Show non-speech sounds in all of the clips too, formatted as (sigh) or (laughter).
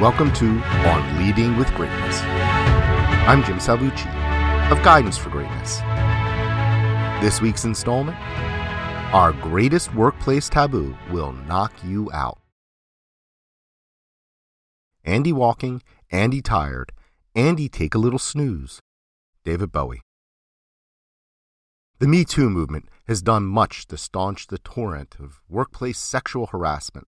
welcome to On Leading with Greatness. I'm Jim Salvucci of Guidance for Greatness. This week's installment Our Greatest Workplace Taboo Will Knock You Out. Andy walking, Andy tired, Andy take a little snooze. David Bowie. The Me Too movement has done much to staunch the torrent of workplace sexual harassment.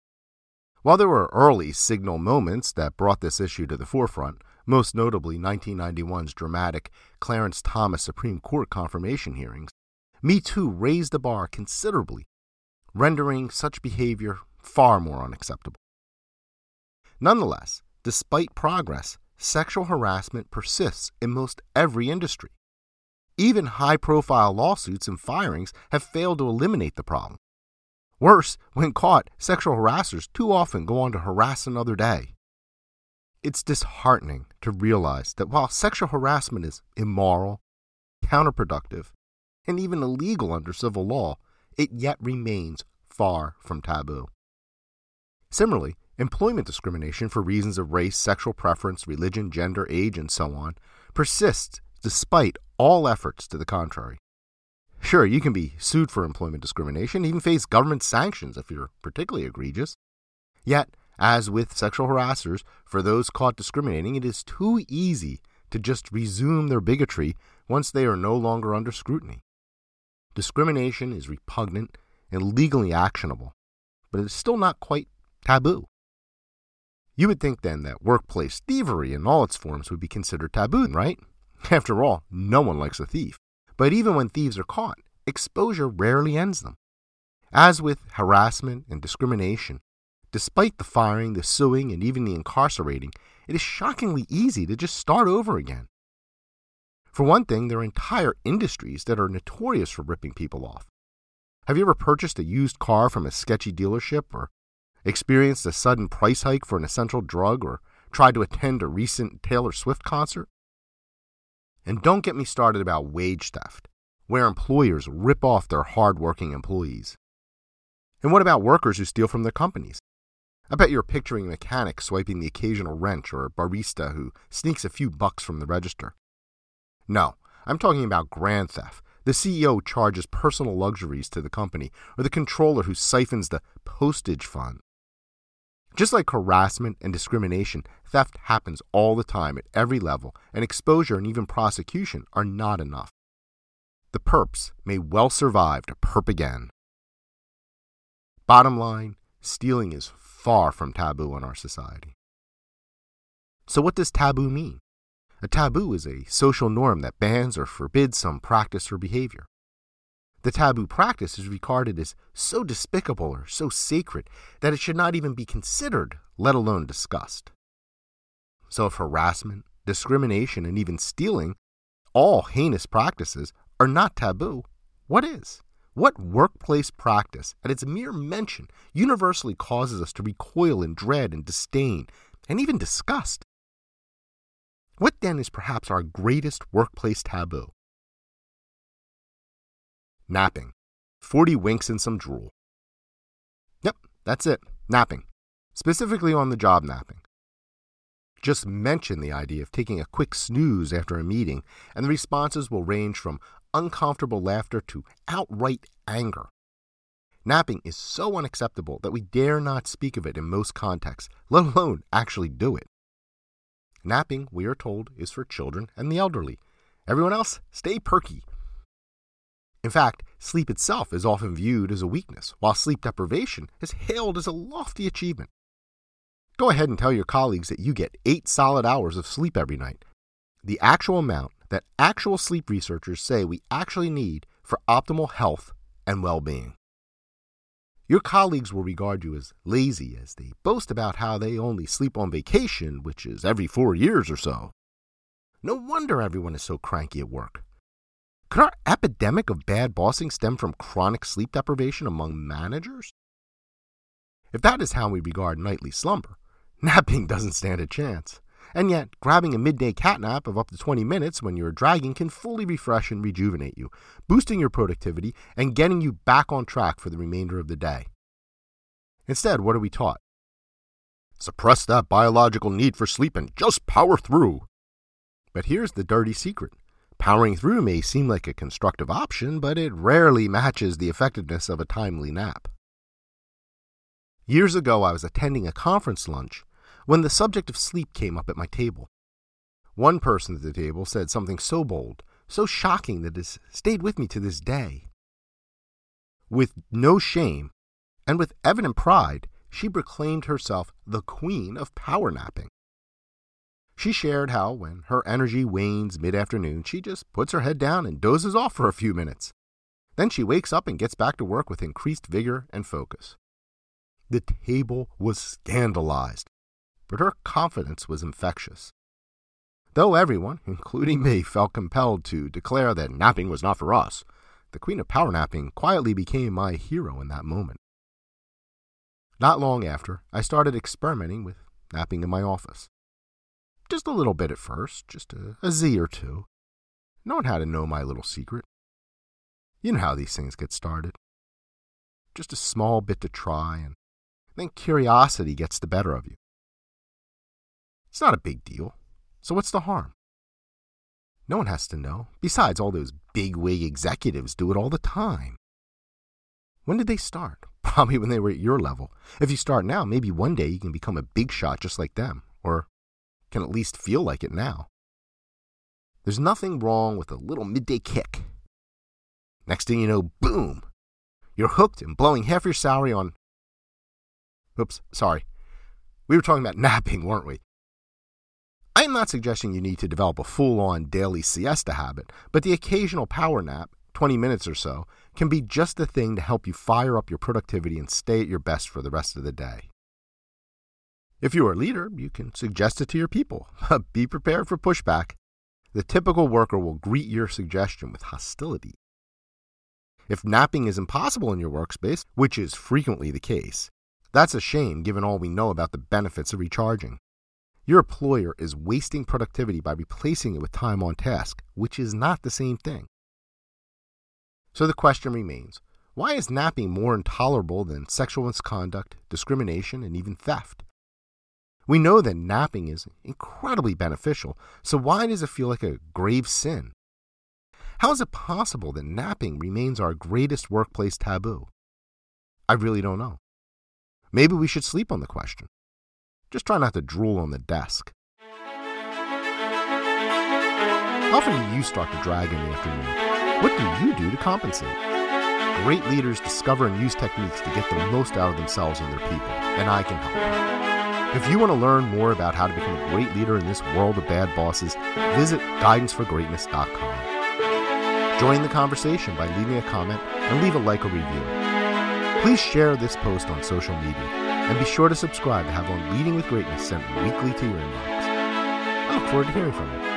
While there were early signal moments that brought this issue to the forefront, most notably 1991's dramatic Clarence Thomas Supreme Court confirmation hearings, Me Too raised the bar considerably, rendering such behavior far more unacceptable. Nonetheless, despite progress, sexual harassment persists in most every industry. Even high profile lawsuits and firings have failed to eliminate the problem. Worse, when caught, sexual harassers too often go on to harass another day. It's disheartening to realize that while sexual harassment is immoral, counterproductive, and even illegal under civil law, it yet remains far from taboo. Similarly, employment discrimination for reasons of race, sexual preference, religion, gender, age, and so on persists despite all efforts to the contrary. Sure, you can be sued for employment discrimination, even face government sanctions if you're particularly egregious. Yet, as with sexual harassers, for those caught discriminating, it is too easy to just resume their bigotry once they are no longer under scrutiny. Discrimination is repugnant and legally actionable, but it is still not quite taboo. You would think then that workplace thievery in all its forms would be considered taboo, right? After all, no one likes a thief. But even when thieves are caught, exposure rarely ends them. As with harassment and discrimination, despite the firing, the suing, and even the incarcerating, it is shockingly easy to just start over again. For one thing, there are entire industries that are notorious for ripping people off. Have you ever purchased a used car from a sketchy dealership, or experienced a sudden price hike for an essential drug, or tried to attend a recent Taylor Swift concert? And don't get me started about wage theft, where employers rip off their hard-working employees. And what about workers who steal from their companies? I bet you're picturing a mechanic swiping the occasional wrench or a barista who sneaks a few bucks from the register. No, I'm talking about grand theft. The CEO charges personal luxuries to the company, or the controller who siphons the postage fund. Just like harassment and discrimination, theft happens all the time at every level, and exposure and even prosecution are not enough. The perps may well survive to perp again. Bottom line, stealing is far from taboo in our society. So, what does taboo mean? A taboo is a social norm that bans or forbids some practice or behavior. The taboo practice is regarded as so despicable or so sacred that it should not even be considered, let alone discussed. So, if harassment, discrimination, and even stealing, all heinous practices, are not taboo, what is? What workplace practice, at its mere mention, universally causes us to recoil in dread and disdain, and even disgust? What then is perhaps our greatest workplace taboo? Napping. 40 winks and some drool. Yep, that's it. Napping. Specifically on the job napping. Just mention the idea of taking a quick snooze after a meeting, and the responses will range from uncomfortable laughter to outright anger. Napping is so unacceptable that we dare not speak of it in most contexts, let alone actually do it. Napping, we are told, is for children and the elderly. Everyone else, stay perky. In fact, sleep itself is often viewed as a weakness, while sleep deprivation is hailed as a lofty achievement. Go ahead and tell your colleagues that you get eight solid hours of sleep every night, the actual amount that actual sleep researchers say we actually need for optimal health and well being. Your colleagues will regard you as lazy as they boast about how they only sleep on vacation, which is every four years or so. No wonder everyone is so cranky at work. Could our epidemic of bad bossing stem from chronic sleep deprivation among managers? If that is how we regard nightly slumber, (laughs) napping doesn't stand a chance. And yet, grabbing a midday catnap of up to 20 minutes when you're dragging can fully refresh and rejuvenate you, boosting your productivity and getting you back on track for the remainder of the day. Instead, what are we taught? Suppress that biological need for sleep and just power through. But here's the dirty secret powering through may seem like a constructive option, but it rarely matches the effectiveness of a timely nap. Years ago, I was attending a conference lunch when the subject of sleep came up at my table. One person at the table said something so bold, so shocking that it has stayed with me to this day. With no shame and with evident pride, she proclaimed herself the queen of power napping. She shared how, when her energy wanes mid afternoon, she just puts her head down and dozes off for a few minutes. Then she wakes up and gets back to work with increased vigor and focus. The table was scandalized, but her confidence was infectious. Though everyone, including me, felt compelled to declare that napping was not for us, the Queen of Power Napping quietly became my hero in that moment. Not long after, I started experimenting with napping in my office. Just a little bit at first, just a, a Z or two. No one had to know my little secret. You know how these things get started. Just a small bit to try, and then curiosity gets the better of you. It's not a big deal, so what's the harm? No one has to know. Besides, all those big wig executives do it all the time. When did they start? (laughs) Probably when they were at your level. If you start now, maybe one day you can become a big shot just like them, or can at least feel like it now. There's nothing wrong with a little midday kick. Next thing you know, boom! You're hooked and blowing half your salary on. Oops, sorry. We were talking about (laughs) napping, weren't we? I'm not suggesting you need to develop a full on daily siesta habit, but the occasional power nap, 20 minutes or so, can be just the thing to help you fire up your productivity and stay at your best for the rest of the day. If you are a leader, you can suggest it to your people. (laughs) Be prepared for pushback. The typical worker will greet your suggestion with hostility. If napping is impossible in your workspace, which is frequently the case, that's a shame given all we know about the benefits of recharging. Your employer is wasting productivity by replacing it with time on task, which is not the same thing. So the question remains why is napping more intolerable than sexual misconduct, discrimination, and even theft? We know that napping is incredibly beneficial, so why does it feel like a grave sin? How is it possible that napping remains our greatest workplace taboo? I really don't know. Maybe we should sleep on the question. Just try not to drool on the desk. How often do you start to drag in the afternoon? What do you do to compensate? Great leaders discover and use techniques to get the most out of themselves and their people, and I can help. If you want to learn more about how to become a great leader in this world of bad bosses, visit guidanceforgreatness.com. Join the conversation by leaving a comment and leave a like or review. Please share this post on social media and be sure to subscribe to have on Leading with Greatness sent weekly to your inbox. I look forward to hearing from you.